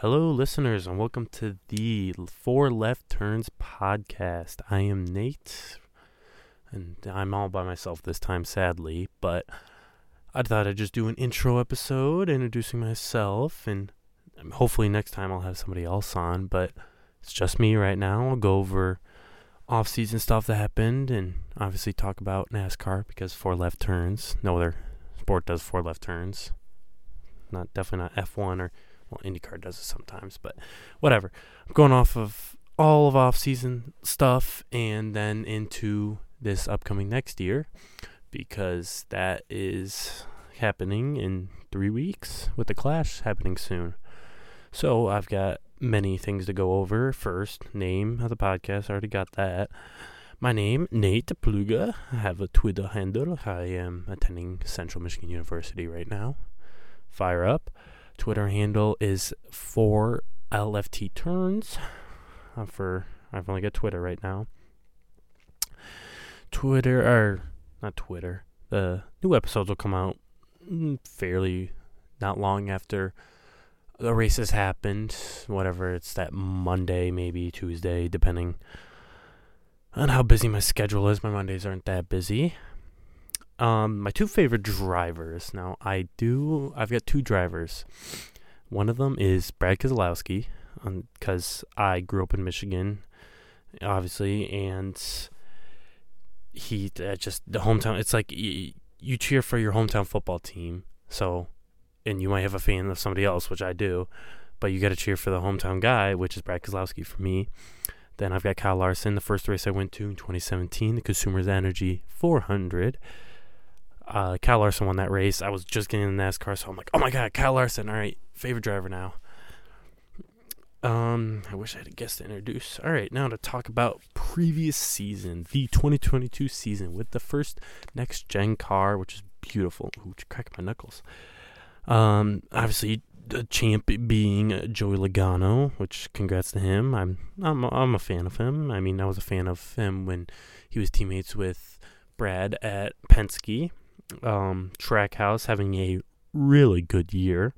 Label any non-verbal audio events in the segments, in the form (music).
Hello, listeners, and welcome to the Four Left Turns podcast. I am Nate, and I'm all by myself this time, sadly, but I thought I'd just do an intro episode introducing myself, and um, hopefully next time I'll have somebody else on, but it's just me right now. I'll go over off season stuff that happened and obviously talk about NASCAR because four left turns. No other sport does four left turns. Not definitely not F1 or well IndyCar does it sometimes, but whatever. I'm going off of all of off season stuff and then into this upcoming next year because that is happening in 3 weeks with the Clash happening soon. So, I've got many things to go over. First, name of the podcast. I already got that. My name, Nate Pluga. I have a Twitter handle. I am attending Central Michigan University right now. Fire up. Twitter handle is for LFT turns. Uh, for I've only got Twitter right now. Twitter or not Twitter. The new episodes will come out mm, fairly not long after the races happened. Whatever, it's that Monday, maybe Tuesday, depending on how busy my schedule is. My Mondays aren't that busy. Um, my two favorite drivers. Now, I do. I've got two drivers. One of them is Brad Keselowski, because um, I grew up in Michigan, obviously, and he uh, just the hometown. It's like y- you cheer for your hometown football team, so and you might have a fan of somebody else, which I do, but you got to cheer for the hometown guy, which is Brad Keselowski for me. Then I've got Kyle Larson, the first race I went to in 2017, the Consumers Energy 400. Uh, Kyle Larson won that race. I was just getting in the NASCAR, so I'm like, oh my god, Kyle Larson! All right, favorite driver now. Um, I wish I had a guest to introduce. All right, now to talk about previous season, the 2022 season, with the first next gen car, which is beautiful. Ooh, crack my knuckles. Um, obviously, the champ being Joey Logano, which congrats to him. I'm I'm I'm a fan of him. I mean, I was a fan of him when he was teammates with Brad at Penske. Um, Trackhouse having a really good year.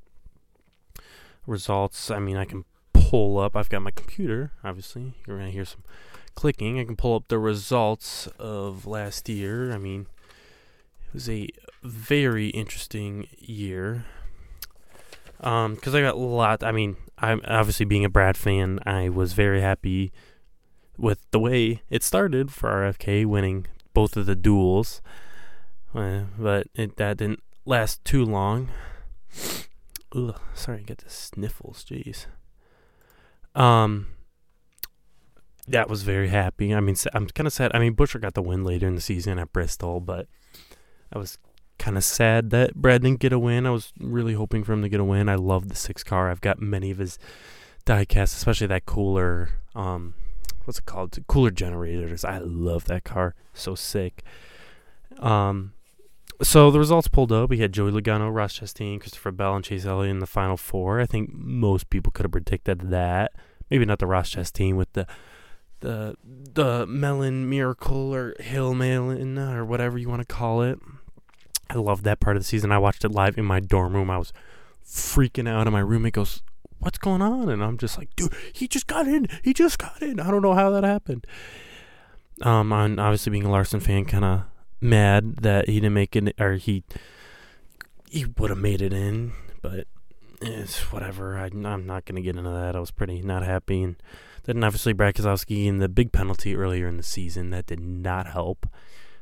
Results. I mean, I can pull up. I've got my computer. Obviously, you're gonna hear some clicking. I can pull up the results of last year. I mean, it was a very interesting year. Um, because I got a lot. I mean, I'm obviously being a Brad fan. I was very happy with the way it started for RFK winning both of the duels, but it that didn't last too long. Sorry, I get the sniffles. Jeez. Um, that was very happy. I mean, I'm kind of sad. I mean, Buescher got the win later in the season at Bristol, but I was kind of sad that Brad didn't get a win. I was really hoping for him to get a win. I love the six car. I've got many of his diecasts, especially that Kohler. Um, what's it called? Kohler generators. I love that car. So sick. Um, so the results pulled up. We had Joey Logano, Ross Chastain, Christopher Bell, and Chase Elliott in the final four. I think most people could have predicted that. Maybe not the Ross Chastain with the the the melon miracle or Hail Melon or whatever you want to call it. I loved that part of the season. I watched it live in my dorm room. I was freaking out, and my roommate goes, "What's going on?" And I'm just like, "Dude, he just got in. He just got in. I don't know how that happened." Um, I'm obviously being a Larson fan, kind of mad that he didn't make it, or he he would have made it in, but it's whatever. I, am not gonna get into that. I was pretty not happy, and then obviously Brad Keselowski and the big penalty earlier in the season that did not help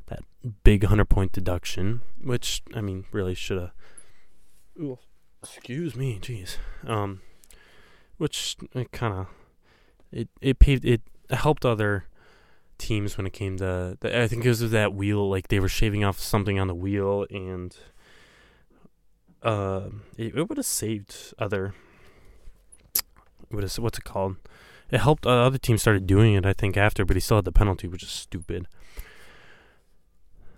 that big 100 point deduction, which, I mean, really should have. Excuse me, jeez. Um, which it kind of it it paved it helped other teams when it came to the, I think it was that wheel like they were shaving off something on the wheel and uh it, it would have saved other what is what's it called it helped uh, other teams started doing it I think after but he still had the penalty which is stupid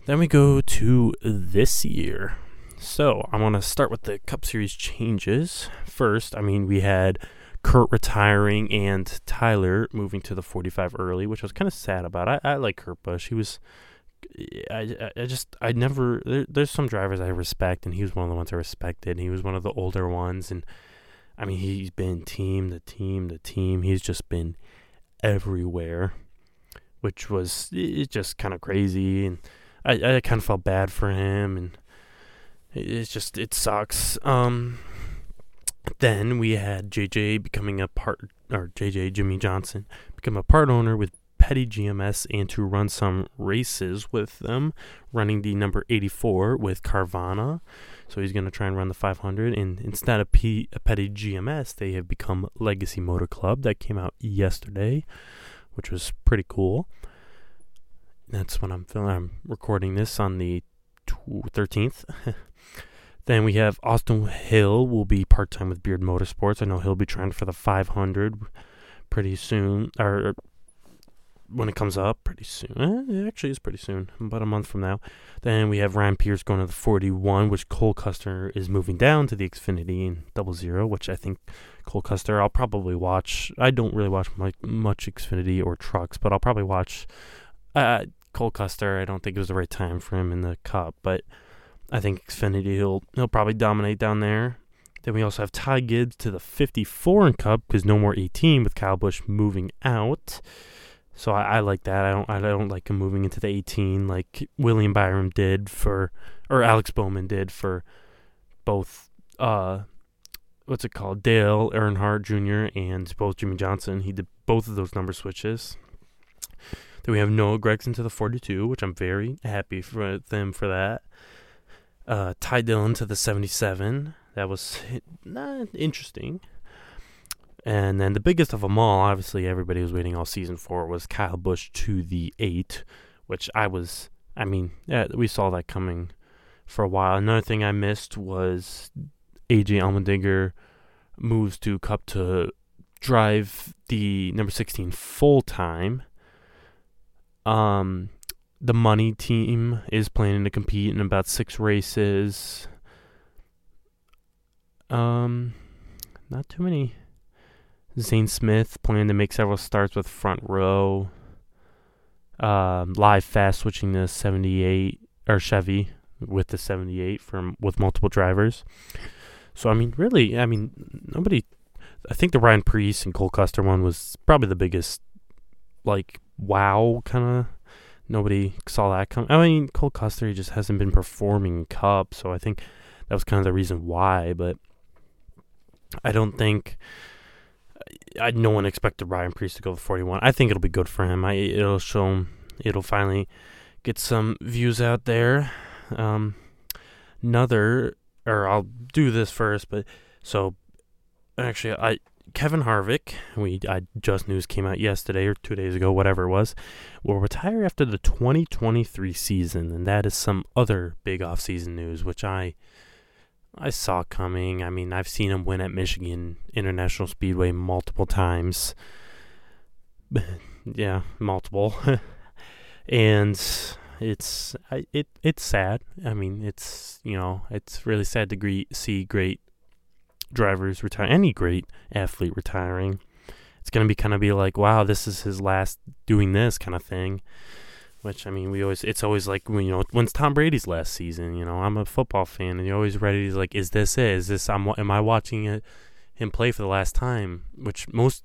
then we go to this year. So I want to start with the Cup Series changes. First, I mean, we had Kurt retiring and Tyler moving to the 45 early, which I was kind of sad about. I, I like Kurt Busch. He was, I, I just, I never, there, there's some drivers I respect, and he was one of the ones I respected. He was one of the older ones, and I mean, he's been team, the team, the team. He's just been everywhere, which was it's just kind of crazy, and I I kind of felt bad for him, and it's just it sucks. Um, then we had JJ becoming a part, or JJ Jimmie Johnson become a part owner with Petty GMS and to run some races with them, running the number 84 with Carvana. So he's going to try and run the 500. And instead of P- uh, Petty GMS, they have become Legacy Motor Club. That came out yesterday, which was pretty cool. That's when I'm filming. I'm recording this on the 13th. (laughs) then we have Austin Hill will be part time with Beard Motorsports. I know he'll be trying for the 500 pretty soon, or when it comes up pretty soon. Eh, it actually is pretty soon, about a month from now. Then we have Ryan Preece going to the 41, which Cole Custer is moving down to the Xfinity and Double Zero, which I think Cole Custer I'll probably watch. I don't really watch much, much Xfinity or trucks, but I'll probably watch uh, Cole Custer. I don't think it was the right time for him in the Cup, but I think Xfinity he'll he'll probably dominate down there. Then we also have Ty Gibbs to the 54 in Cup because no more 18 with Kyle Busch moving out. So I, I, like that. I don't I don't like him moving into the 18 like William Byron did for or Alex Bowman did for both uh what's it called Dale Earnhardt Jr. and both Jimmie Johnson. He did both of those number switches. Then we have Noah Gragson to the 42, which I'm very happy for them for that. Uh, Ty Dillon to the 77. That was not interesting. And then the biggest of them all, obviously everybody was waiting all season for, was Kyle Busch to the eight, which I was, I mean, yeah, we saw that coming for a while. Another thing I missed was AJ Allmendinger moves to Cup to drive the number 16 full time. Um, the money team is planning to compete in about six races. Um, not too many Zane Smith planning to make several starts with front row. Um, live fast switching to 78 or Chevy with the 78 from with multiple drivers. So I mean, really, I mean, nobody. I think the Ryan Preece and Cole Custer one was probably the biggest, like, wow kind of. Nobody saw that come. I mean, Cole Custer just hasn't been performing Cup, so I think that was kind of the reason why. But I don't think I no one expected Ryan Preece to go with 41. I think it'll be good for him. I it'll show him. It'll finally get some views out there. Um, another, or I'll do this first, but so actually, I Kevin Harvick, we I just news came out yesterday or two days ago, whatever it was, will retire after the 2023 season, and that is some other big off-season news, which I I saw coming. I mean, I've seen him win at Michigan International Speedway multiple times. (laughs) yeah, multiple. (laughs) and it's it it's sad. I mean, it's you know, it's really sad to see great drivers retire, any great athlete retiring. It's gonna be kind of be like, wow, this is his last doing this kind of thing. Which I mean, we always it's always like you know when's Tom Brady's last season. You know, I'm a football fan, and you're always ready. To, like, is this it? Is this I'm am I watching it, him play for the last time? Which most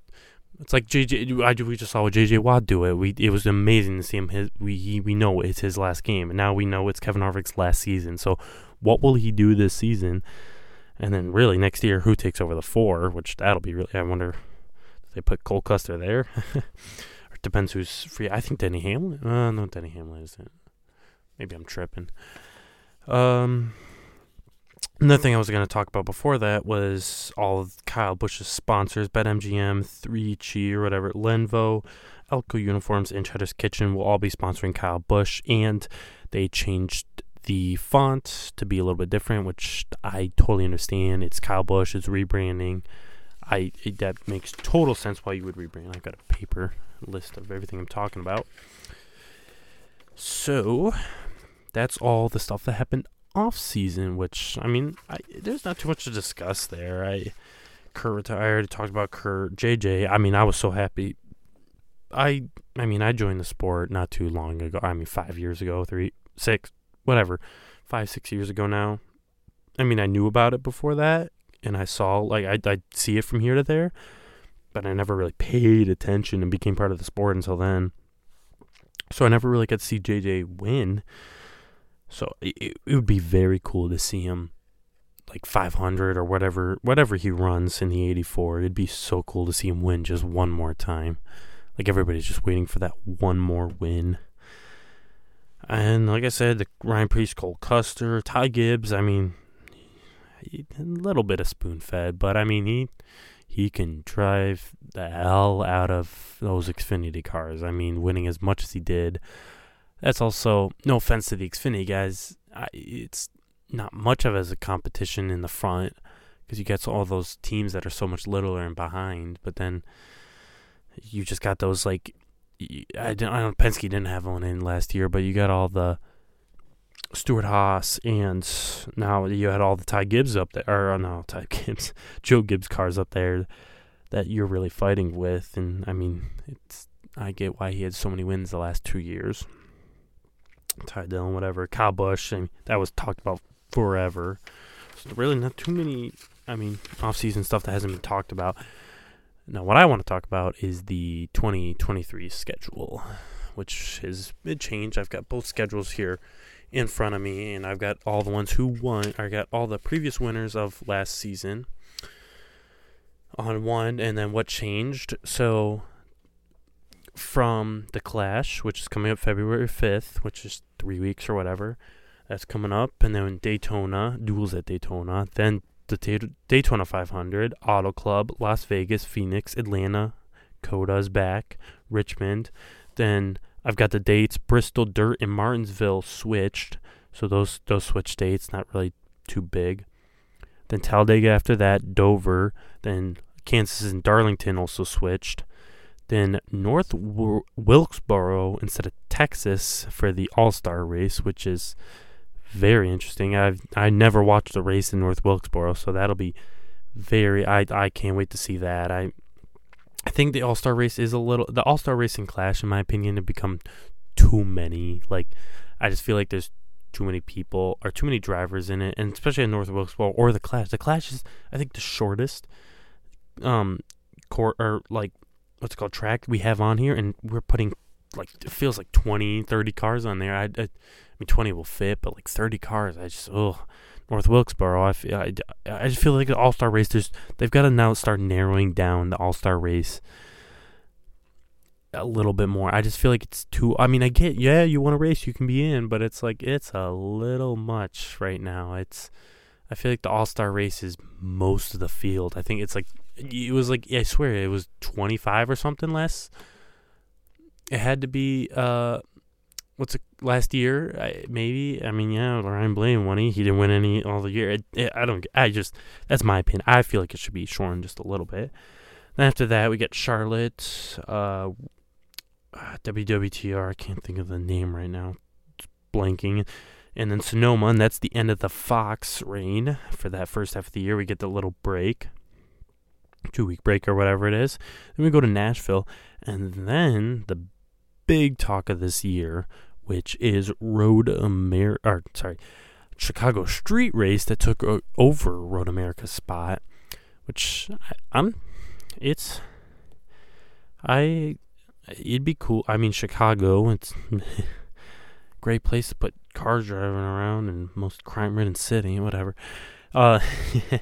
it's like JJ. I we just saw JJ Watt do it. We it was amazing to see him. His we he, we know it's his last game, and now we know it's Kevin Harvick's last season. So, what will he do this season? And then really next year, who takes over the four? Which that'll be really. I wonder. If they put Cole Custer there. (laughs) it Depends who's free. I think Denny Hamlin. Uh, no, Denny Hamlin isn't. Maybe I'm tripping. Um, another thing I was going to talk about before that was all of Kyle Busch's sponsors, BetMGM, 3Chi, or whatever, Lenovo, Alsco Uniforms, and Cheddar's Kitchen will all be sponsoring Kyle Busch, and they changed the font to be a little bit different, which I totally understand. It's Kyle Busch, it's rebranding. I it, that makes total sense why you would rebrand. I've got a paper list of everything I'm talking about. So that's all the stuff that happened off season. Which I mean, I, there's not too much to discuss there. I Kurt retired. Talked about Kurt. JJ. I mean, I was so happy. I I mean, I joined the sport not too long ago. I mean, five years ago, three, six, whatever, five, six years ago now. I mean, I knew about it before that, and I saw like I I see it from here to there, but I never really paid attention and became part of the sport until then. So I never really got to see JJ win. So it, it would be very cool to see him like 500 or whatever whatever he runs in the 84. It'd be so cool to see him win just one more time. Like everybody's just waiting for that one more win. And like I said, the Ryan Preece, Cole Custer, Ty Gibbs. I mean, a little bit of spoon fed, but I mean he he can drive the hell out of those Xfinity cars. I mean, winning as much as he did. That's also no offense to the Xfinity guys. I, it's not much of as a competition in the front because you get all those teams that are so much littler and behind. But then you just got those like I don't, I Penske didn't have one in last year, but you got all the Stewart-Haas and now you had all the Ty Gibbs up there or uh, no Ty (laughs) Gibbs Joe Gibbs cars up there that you're really fighting with and I mean it's I get why he had so many wins the last two years. Ty Dillon, whatever, Kyle Busch, and that was talked about forever. So really not too many I mean off-season stuff that hasn't been talked about. Now, what I want to talk about is the 2023 schedule, which is it changed. I've got both schedules here in front of me, and I've got all the ones who won. I got all the previous winners of last season on one, and then what changed. So, from the Clash, which is coming up February 5th, which is three weeks or whatever, that's coming up, and then Daytona, duels at Daytona, then the Daytona 500, Auto Club, Las Vegas, Phoenix, Atlanta, COTA's back, Richmond. Then I've got the dates Bristol, Dirt, and Martinsville switched. So those those switch dates, not really too big. Then Talladega after that, Dover. Then Kansas and Darlington also switched. Then North Wilkesboro instead of Texas for the All Star race, which is very interesting. I've I never watched a race in North Wilkesboro, so that'll be very. I I can't wait to see that. I I think the All Star race is a little the All Star racing clash, in my opinion, have become too many. Like I just feel like there's too many people or too many drivers in it, and especially in North Wilkesboro or the Clash. The Clash is, I think, the shortest um court or like what's called track we have on here, and we're putting like it feels like 20, 30 cars on there. I, I I mean, 20 will fit, but like 30 cars, I just, oh, North Wilkesboro, I, feel, I, I just feel like the All Star race, there's, they've got to now start narrowing down the All Star race a little bit more. I just feel like it's too, I mean, I get, yeah, you want to race, you can be in, but it's like, it's a little much right now. It's, I feel like the All Star race is most of the field. I think it's like, it was like, I swear, it was 25 or something less. It had to be, uh, what's it, last year? I, maybe. I mean, yeah, Ryan Blaney won. He he didn't win any all the year. It, it, I don't. I just that's my opinion. I feel like it should be shortened just a little bit. Then after that, we get Charlotte, uh, WWTR. I can't think of the name right now. It's blanking. And then Sonoma, and that's the end of the Fox reign for that first half of the year. We get the little break, two week break or whatever it is. Then we go to Nashville, and then the big talk of this year which is Road America, or sorry, Chicago Street Race that took over Road America's spot, which I, am it's, I, it'd be cool. I mean, Chicago, it's (laughs) great place to put cars driving around and most crime-ridden city, whatever. Uh, (laughs)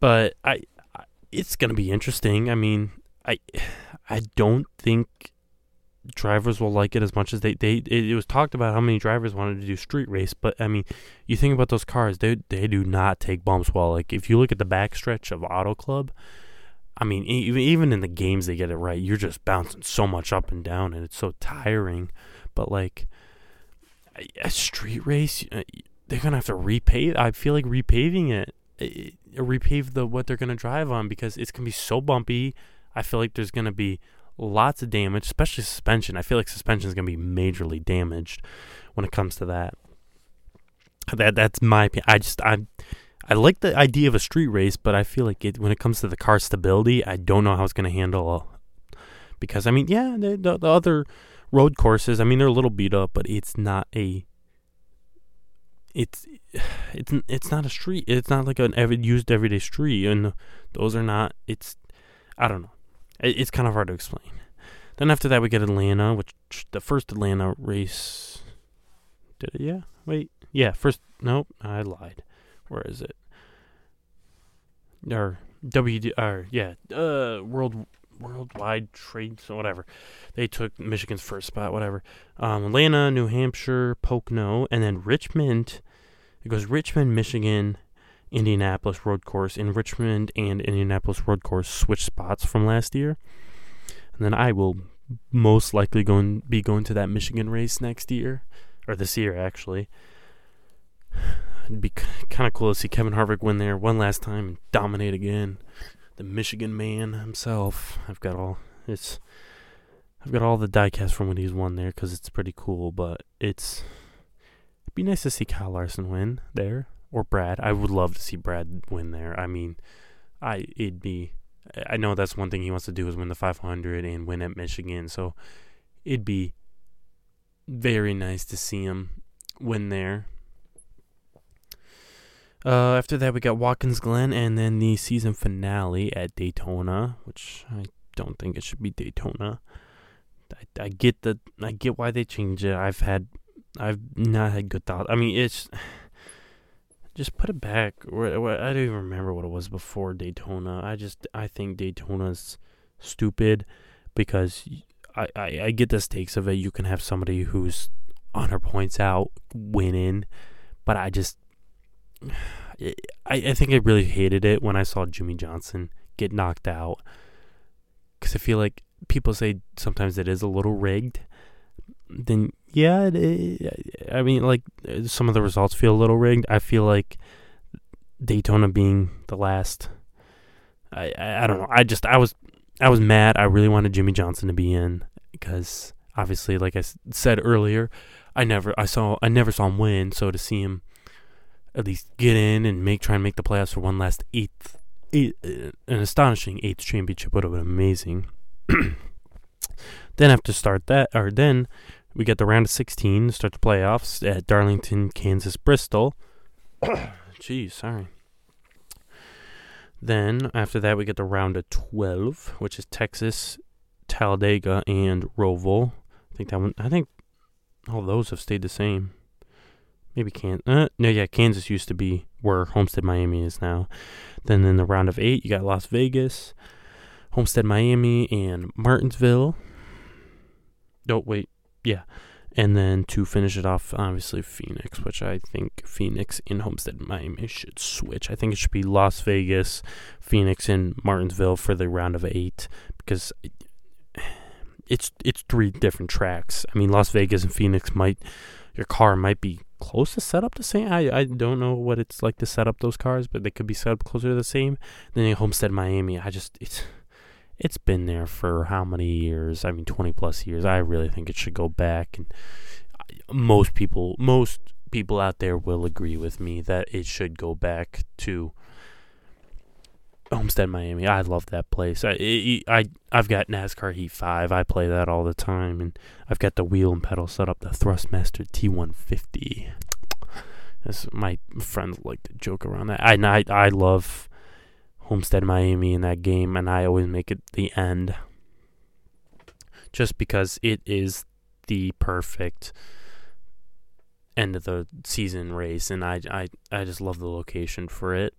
but I, I it's gonna be interesting. I mean, I, I don't think drivers will like it as much as they they it, was talked about how many drivers wanted to do street race but i mean you think about those cars they they do not take bumps well. Like if you look at the backstretch of auto club i mean even even in the games they get it right you're just bouncing so much up and down and it's so tiring. But like a street race uh, they're gonna have to repave i feel like repaving it, it repave the what they're gonna drive on because it's gonna be so bumpy i feel like there's gonna be lots of damage, especially suspension. I feel like suspension is going to be majorly damaged when it comes to that. That that's my opinion. I just I I like the idea of a street race, but I feel like it when it comes to the car stability, I don't know how it's going to handle. Uh, because I mean, yeah, the, the, the other road courses, I mean, they're a little beat up, but it's not a it's it's it's not a street. It's not like an every used everyday street, and those are not. It's I don't know. It, it's kind of hard to explain. Then after that we get Atlanta, which the first Atlanta race. Did it? Yeah. Wait. Yeah. First. Nope. I lied. Where is it? Or WD. Or yeah. Uh. World. Worldwide Trade. So whatever. They took Michigan's first spot. Whatever. Um. Atlanta, New Hampshire, Pocono, and then Richmond. It goes Richmond, Michigan, Indianapolis road course. In Richmond and Indianapolis road course switch spots from last year. And then I will most likely going be going to that Michigan race next year or this year actually. It'd be kind of cool to see Kevin Harvick win there one last time and dominate again. The Michigan man himself. I've got all it's I've got all the diecast from when he's won there because it's pretty cool. But it's it'd be nice to see Kyle Larson win there or Brad. I would love to see Brad win there. I mean, I it'd be I know that's one thing he wants to do is win the 500 and win at Michigan. So it'd be very nice to see him win there. Uh, after that, we got Watkins Glen and then the season finale at Daytona, which I don't think it should be Daytona. I, I get the I get why they changed it. I've had I've not had good thoughts. I mean, it's just put it back. I don't even remember what it was before Daytona. I just I think Daytona's stupid because I, I, I get the stakes of it. You can have somebody who's on her points out winning, but I just (sighs) I I think I really hated it when I saw Jimmie Johnson get knocked out because I feel like people say sometimes it is a little rigged. Then yeah, it, I mean, like some of the results feel a little rigged. I feel like Daytona being the last. I, I, I don't know. I just I was I was mad. I really wanted Jimmie Johnson to be in because obviously, like I said earlier, I never I saw I never saw him win. So to see him at least get in and make try and make the playoffs for one last eighth, eight, uh, an astonishing eighth championship would have been amazing. (clears throat) then after start that or then we get the round of 16 start the playoffs at Darlington, Kansas, Bristol. (coughs) Jeez, sorry. Then after that, we get the round of 12, which is Texas, Talladega, and Roval. I think that one. I think all those have stayed the same. Maybe can uh, no, yeah, Kansas used to be where Homestead Miami is now. Then in the round of eight, you got Las Vegas, Homestead Miami, and Martinsville. Don't oh, wait, yeah. And then to finish it off, obviously Phoenix, which I think Phoenix in Homestead, Miami should switch. I think it should be Las Vegas, Phoenix, and Martinsville for the round of eight because it's it's three different tracks. I mean, Las Vegas and Phoenix might your car might be close to set up the same. I I don't know what it's like to set up those cars, but they could be set up closer to the same. Then Homestead, Miami, I just it's it's been there for how many years? I mean, 20 plus years. I really think it should go back. And most people, most people out there will agree with me that it should go back to Homestead, Miami. I love that place. I, I, I've got NASCAR Heat 5. I play that all the time. And I've got the wheel and pedal set up, the Thrustmaster T150. This, my friends like to joke around that. I, I, I love Homestead Miami in that game, and I always make it the end just because it is the perfect end of the season race, and I, I, I just love the location for it.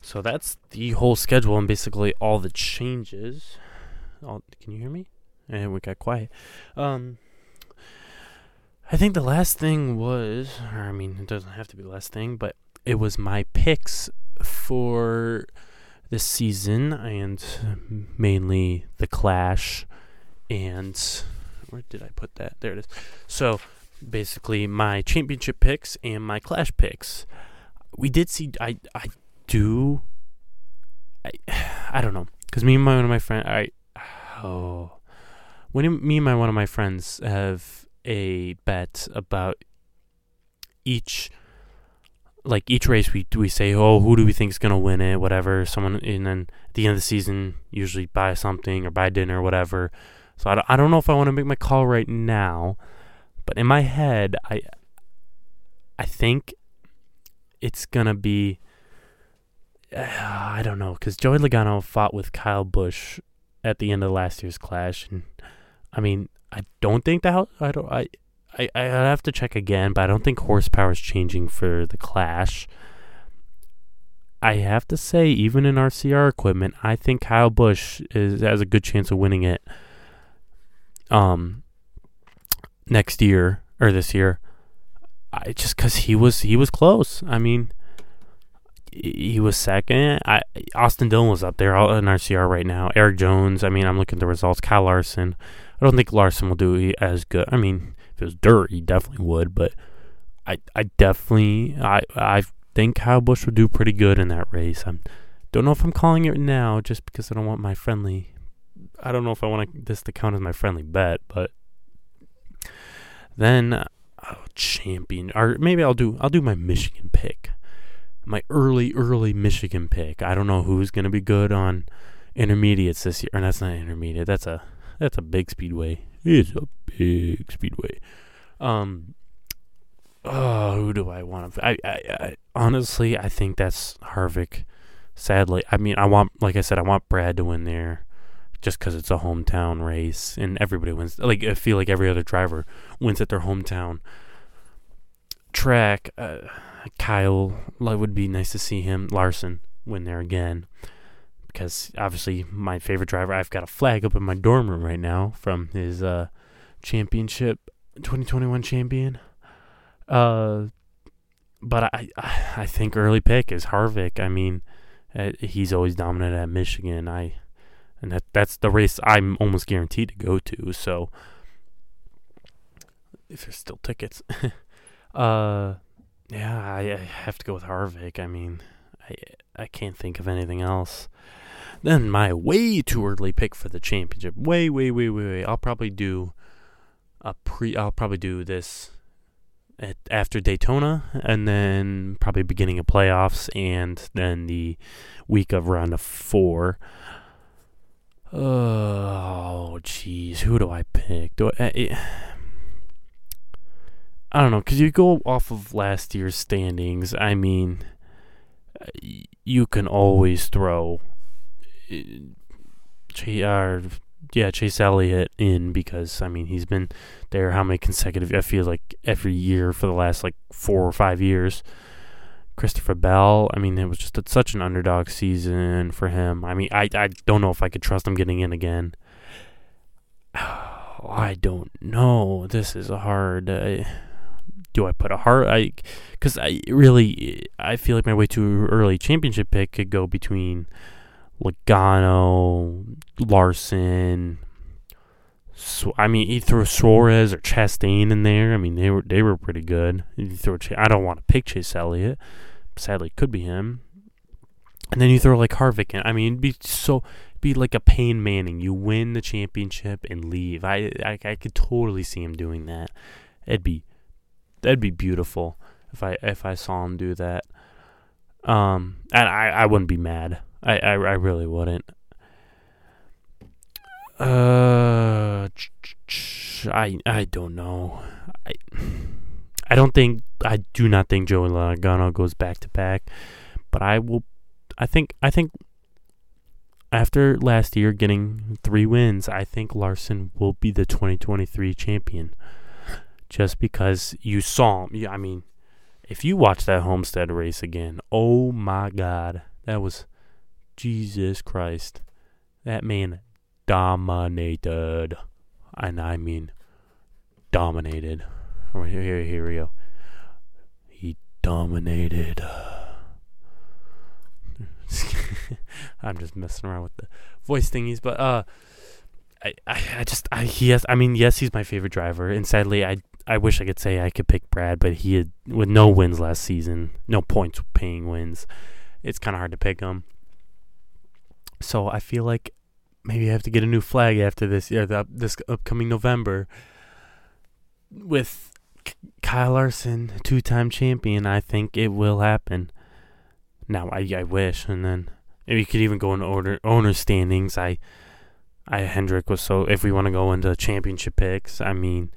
So that's the whole schedule and basically all the changes. All, can you hear me? And we got quiet. Um, I think the last thing was, I mean, it doesn't have to be the last thing, but it was my picks for this season and mainly the Clash and where did I put that? There it is. So basically my championship picks and my Clash picks. We did see I I do I (sighs) I don't know because me and my one of my friends I oh when me and my one of my friends have a bet about each like each race we we say oh who do we think is gonna win it whatever someone and then at the end of the season usually buy something or buy dinner or whatever so I don't, I don't know if I want to make my call right now but in my head I I think it's gonna be. (sighs) I don't know because Joey Logano fought with Kyle Busch at the end of last year's clash, and I mean, I don't think that I don't I. I, I have to check again, but I don't think horsepower is changing for the Clash. I have to say, even in RCR equipment, I think Kyle Busch is has a good chance of winning it. Um, next year or this year, I just because he was he was close. I mean, he was second. I Austin Dillon was up there in RCR right now. Erik Jones. I mean, I'm looking at the results. Kyle Larson. I don't think Larson will do as good. I mean, if it was dirt, he definitely would. But I, I definitely, I, I think Kyle Busch would do pretty good in that race. I don't know if I'm calling it now, just because I don't want my friendly. I don't know if I want this to count as my friendly bet, but then oh, champion, or maybe I'll do, I'll do my Michigan pick, my early, early Michigan pick. I don't know who's gonna be good on intermediates this year, and that's not intermediate. That's a, that's a big speedway. It's a big speedway. Um, oh, who do I want to? I, I, I honestly, I think that's Harvick. Sadly, I mean, I want, like I said, I want Brad to win there, just because it's a hometown race and everybody wins. Like I feel like every other driver wins at their hometown track. Uh, Kyle, it would be nice to see him. Larson win there again because obviously my favorite driver. I've got a flag up in my dorm room right now from his uh, championship, 2021 champion. Uh, but I I think early pick is Harvick. I mean, uh, he's always dominant at Michigan. I and that that's the race I'm almost guaranteed to go to. So if there's still tickets, (laughs) uh, yeah, I, I have to go with Harvick. I mean, I I can't think of anything else. Then my way too early pick for the championship. Way, way, way, way, way. I'll probably do a pre. I'll probably do this at, after Daytona, and then probably beginning of playoffs, and then the week of round of four. Oh, jeez, who do I pick? Do I? I, I don't know, cause you go off of last year's standings. I mean, you can always throw uh, yeah, Chase Elliott in because I mean he's been there how many consecutive I feel like every year for the last like four or five years. Christopher Bell, I mean it was just a, such an underdog season for him. I mean I I don't know if I could trust him getting in again. (sighs) I don't know. This is a hard. Do I put a heart? I because I really I feel like my way too early championship pick could go between Logano, Larson. So, I mean, he threw Suarez or Chastain in there. I mean, they were they were pretty good. You throw, I don't want to pick Chase Elliott. Sadly, could be him. And then you throw like Harvick in. I mean, it'd be so be like a Peyton Manning. You win the championship and leave. I, I I could totally see him doing that. It'd be that'd be beautiful if I if I saw him do that. Um, and I I wouldn't be mad. I, I, I really wouldn't. Uh, I I don't know. I I don't think I do not think Joey Logano goes back to back, but I will. I think I think after last year getting three wins, I think Larson will be the 2023 champion. Just because you saw him, I mean, if you watch that Homestead race again, oh my God, that was Jesus Christ. That man dominated. And I mean dominated. Here, here, here we go. He dominated. (laughs) I'm just messing around with the voice thingies, but uh, I, I, I just, I, he has, I mean, yes, he's my favorite driver, and sadly, I, I wish I could say I could pick Brad, but he had with no wins last season, no points paying wins. It's kind of hard to pick him. So I feel like maybe I have to get a new flag after this year, the, this upcoming November. With Kyle Larson, two-time champion, I think it will happen. Now I I wish, and then maybe you could even go in order owner standings. I I Hendrick was so. If we want to go into championship picks, I mean,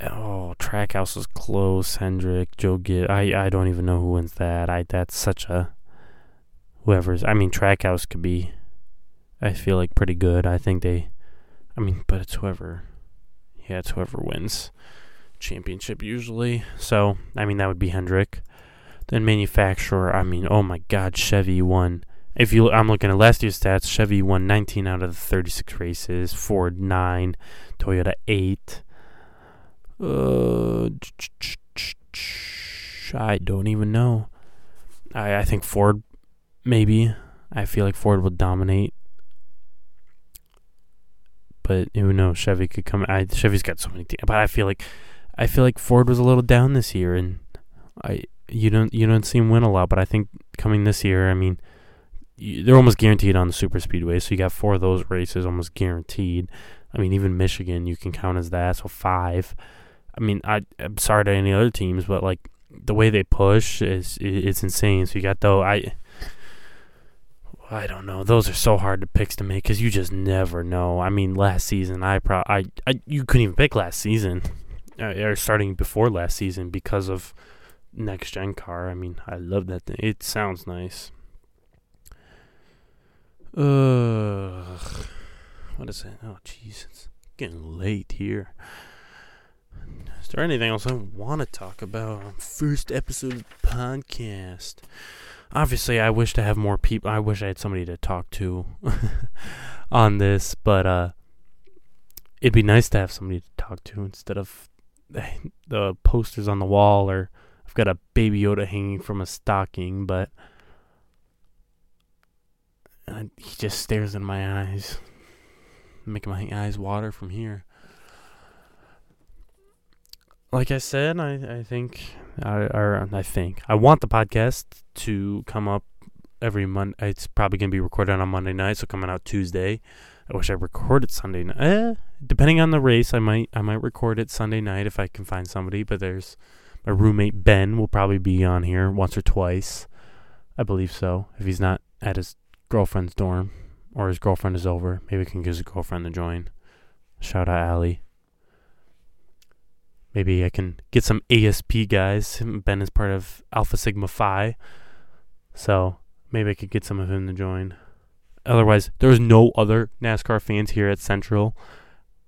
oh, Trackhouse is close. Hendrick, Joe Gibbs. I I don't even know who wins that. I that's such a whoever's. I mean, Trackhouse could be. I feel like pretty good. I think they. I mean, but it's whoever. Yeah, it's whoever wins championship usually. So I mean, that would be Hendrick. Then manufacturer. I mean, oh my God, Chevy won. If you, I'm looking at last year's stats. Chevy won 19 out of the 36 races. Ford nine, Toyota eight. Uh, I don't even know. I I think Ford, maybe. I feel like Ford would dominate. But who knows? Chevy could come. I Chevy's got so many. but I feel like, I feel like Ford was a little down this year, and I you don't you don't see him win a lot. But I think coming this year, I mean, they're almost guaranteed on the super speedway. So you got four of those races almost guaranteed. I mean, even Michigan you can count as that. So five. I mean, I I'm sorry to any other teams, but like the way they push is it's insane. So you got though I. I don't know. Those are so hard to picks to make because you just never know. I mean, last season I pro I, I you couldn't even pick last season, uh, or starting before last season because of next gen car. I mean, I love that thing. It sounds nice. Ugh. What is it? Oh, jeez. It's getting late here. Is there anything else I want to talk about? First episode podcast. Obviously, I wish to have more people. I wish I had somebody to talk to (laughs) on this, but uh, it'd be nice to have somebody to talk to instead of the posters on the wall or I've got a baby Yoda hanging from a stocking, but he just stares in my eyes, making my eyes water from here. Like I said, I, I think, I, I think, I want the podcast to come up every Monday. It's probably to be recorded on Monday night, so coming out Tuesday. I wish I recorded Sunday night. Eh, depending on the race, I might I might record it Sunday night if I can find somebody. But there's my roommate Ben will probably be on here once or twice. I believe so. If he's not at his girlfriend's dorm or his girlfriend is over. Maybe we can get his girlfriend to join. Shout out Allie. Maybe I can get some ASP guys. Ben is part of Alpha Sigma Phi. So maybe I could get some of him to join. Otherwise, there's no other NASCAR fans here at Central.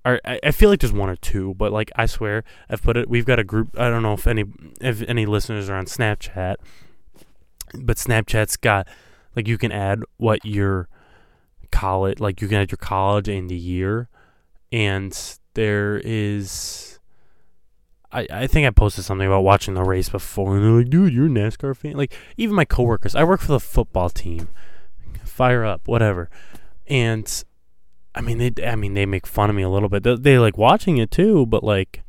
I, I feel like there's one or two, but like I swear, I've put it. We've got a group. I don't know if any if any listeners are on Snapchat, but Snapchat's got like you can add what your college, like you can add your college and the year, and there is. I, I think I posted something about watching the race before, and they're like, "Dude, you're a NASCAR fan." Like even my coworkers, I work for the football team. Fire up, whatever, and I mean they, I mean they make fun of me a little bit. They, they like watching it too, but like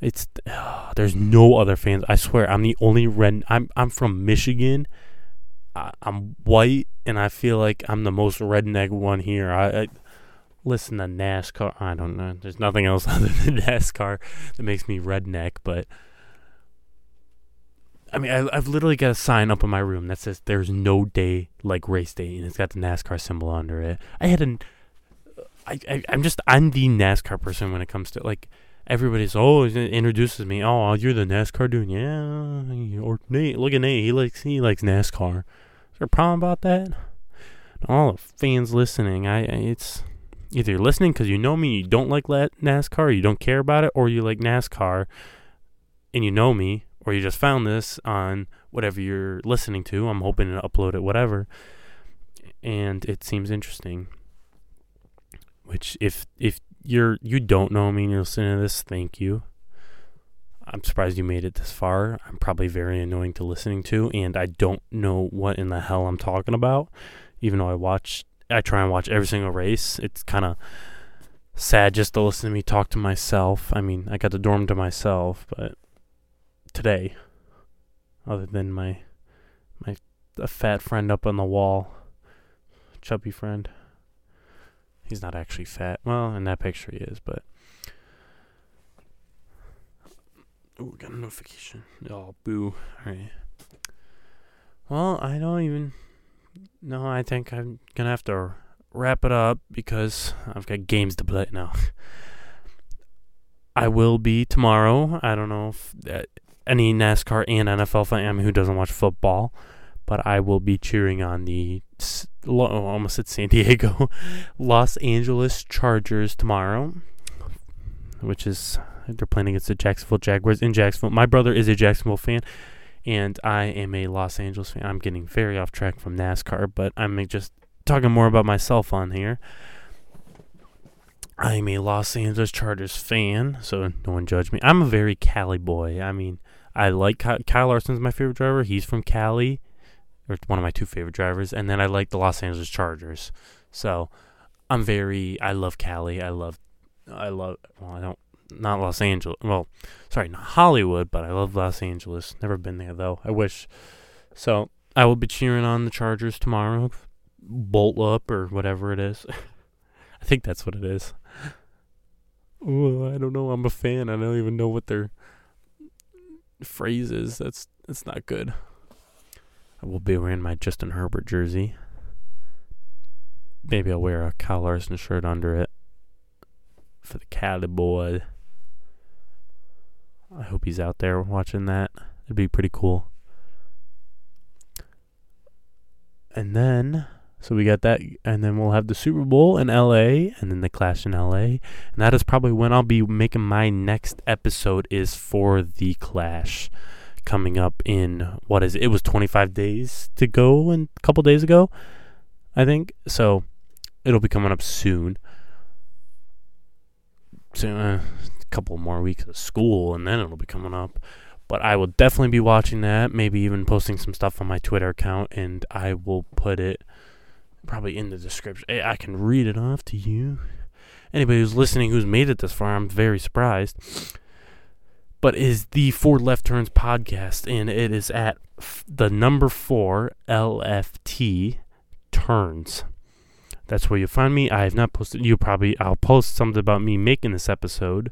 it's uh, (sighs) there's no other fans. I swear, I'm the only red. I'm I'm from Michigan, I, am white and I feel like I'm the most redneck one here. I, I, listen to NASCAR. I don't know. There's nothing else (laughs) other than NASCAR that makes me redneck, but I mean, I, have literally got a sign up in my room that says "There's no day like race day," and it's got the NASCAR symbol under it. I had an, I, I I'm just I'm the NASCAR person when it comes to like everybody's oh introduces me oh you're the NASCAR dude yeah or Nate look at Nate he likes he likes NASCAR there a problem about that? All the fans listening, I it's either you're listening because you know me, you don't like NASCAR, you don't care about it, or you like NASCAR and you know me, or you just found this on whatever you're listening to. I'm hoping to upload it, whatever, and it seems interesting. Which, if if you're you don't know me and you're listening to this, thank you. I'm surprised you made it this far. I'm probably very annoying to listening to, and I don't know what in the hell I'm talking about. Even though I watch, I try and watch every single race. It's kind of sad just to listen to me talk to myself. I mean, I got the dorm to myself, but today, other than my my a fat friend up on the wall, chubby friend. He's not actually fat. Well, in that picture he is, but Oh, got a notification. Oh, boo. Alright. Well, I don't even. No, I think I'm gonna have to wrap it up because I've got games to play now. I will be tomorrow. I don't know if any NASCAR and NFL fan, I mean, who doesn't watch football, but I will be cheering on the almost at San (laughs) Diego, Los Angeles Chargers tomorrow, which is they're playing against the Jacksonville Jaguars in Jacksonville. My brother is a Jacksonville fan, and I am a Los Angeles fan. I'm getting very off track from NASCAR, but I'm just talking more about myself on here. I'm a Los Angeles Chargers fan, so no one judge me. I'm a very Cali boy. I mean, I like Kyle, Kyle Larson's my favorite driver. He's from Cali, or one of my two favorite drivers, and then I like the Los Angeles Chargers. So I'm very. I love Cali. I love. I love. Well, I don't. Not Los Angeles. Well, sorry, not Hollywood, but I love Los Angeles. Never been there though. I wish. So I will be cheering on the Chargers tomorrow. Bolt up or whatever it is. (laughs) I think that's what it is. Ooh, I don't know. I'm a fan. I don't even know what their phrase is. That's that's not good. I will be wearing my Justin Herbert jersey. Maybe I'll wear a Kyle Larson shirt under it for the Cali boy. I hope he's out there watching that. It'd be pretty cool. And then so we got that, and then we'll have the Super Bowl in LA, and then the Clash in LA, and that is probably when I'll be making my next episode is for the Clash, coming up in what is it? it was 25 days to go, and a couple days ago, I think. So it'll be coming up soon. So uh, couple more weeks of school, and then it'll be coming up. But I will definitely be watching that, maybe even posting some stuff on my Twitter account, and I will put it probably in the description. Eh, I can read it off to you. Anybody who's listening who's made it this far, I'm very surprised. But is the Four Left Turns podcast, and it is at the number four LFT turns. That's where you'll find me. I have not posted. You probably I'll post something about me making this episode,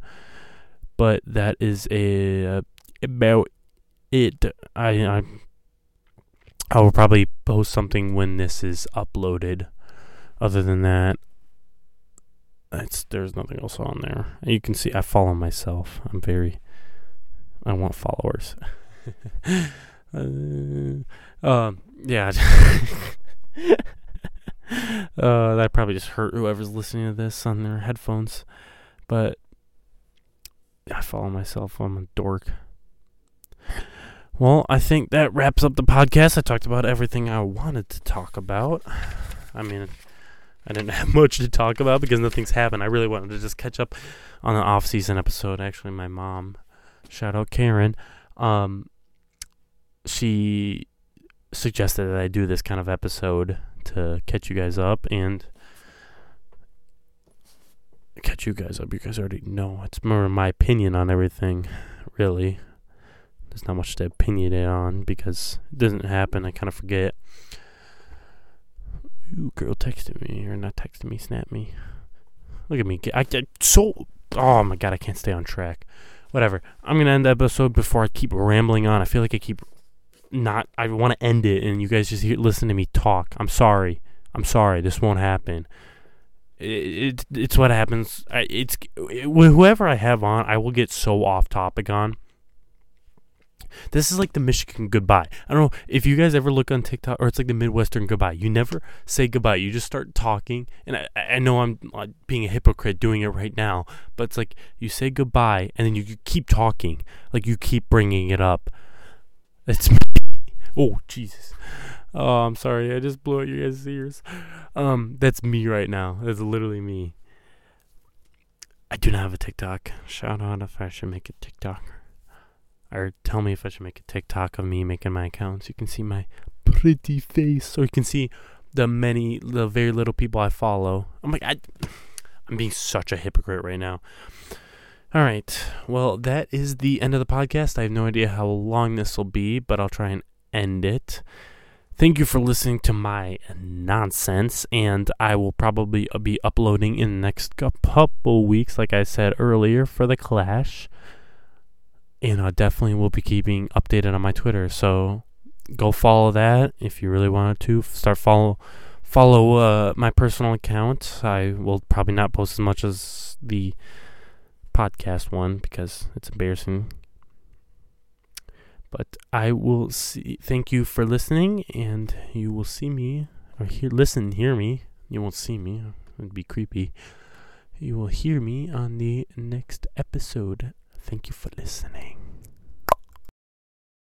but that is a uh, about it. I I I will probably post something when this is uploaded. Other than that, it's there's nothing else on there. You can see I follow myself. I'm very I want followers. (laughs) uh, uh, yeah. (laughs) uh, that probably just hurt whoever's listening to this on their headphones. But I follow myself. I'm a dork. Well, I think that wraps up the podcast. I talked about everything I wanted to talk about. I mean, I didn't (laughs) have much to talk about because nothing's happened. I really wanted to just catch up on the off-season episode. Actually, my mom, shout out Karen, um, she suggested that I do this kind of episode to catch you guys up and catch you guys up. You guys already know. It's more my opinion on everything, really. There's not much to opinionate on because it doesn't happen. I kind of forget. Girl texted me or not texted me, snap me. Look at me. I get so. Oh my god, I can't stay on track. Whatever. I'm gonna end the episode before I keep rambling on. I feel like I keep not. I want to end it, and you guys just hear, listen to me talk. I'm sorry. I'm sorry. This won't happen. It, it it's what happens. I, it's it, whoever I have on, I will get so off topic on this is like the Michigan goodbye. I don't know if you guys ever look on TikTok or it's like the Midwestern goodbye. You never say goodbye. You just start talking. And I, I know I'm being a hypocrite doing it right now, but it's like you say goodbye and then you, you keep talking. Like you keep bringing it up. It's me. Oh, Jesus. Oh, I'm sorry. I just blew out your guys' ears. Um, that's me right now. That's literally me. I do not have a TikTok. Shout out if I should make a TikTok or tell me if I should make a TikTok of me making my accounts. You can see my pretty face, or you can see the many, the very little people I follow. I'm like, I, I'm being such a hypocrite right now. All right. Well, that is the end of the podcast. I have no idea how long this will be, but I'll try and end it. Thank you for listening to my nonsense, and I will probably be uploading in the next couple weeks, like I said earlier, for the Clash and I definitely will be keeping updated on my Twitter. So go follow that if you really wanted to. Start follow follow uh, my personal account. I will probably not post as much as the podcast one because it's embarrassing. But I will see. Thank you for listening, and you will see me or hear, listen, hear me. You won't see me. It'd be creepy. You will hear me on the next episode. Thank you for listening.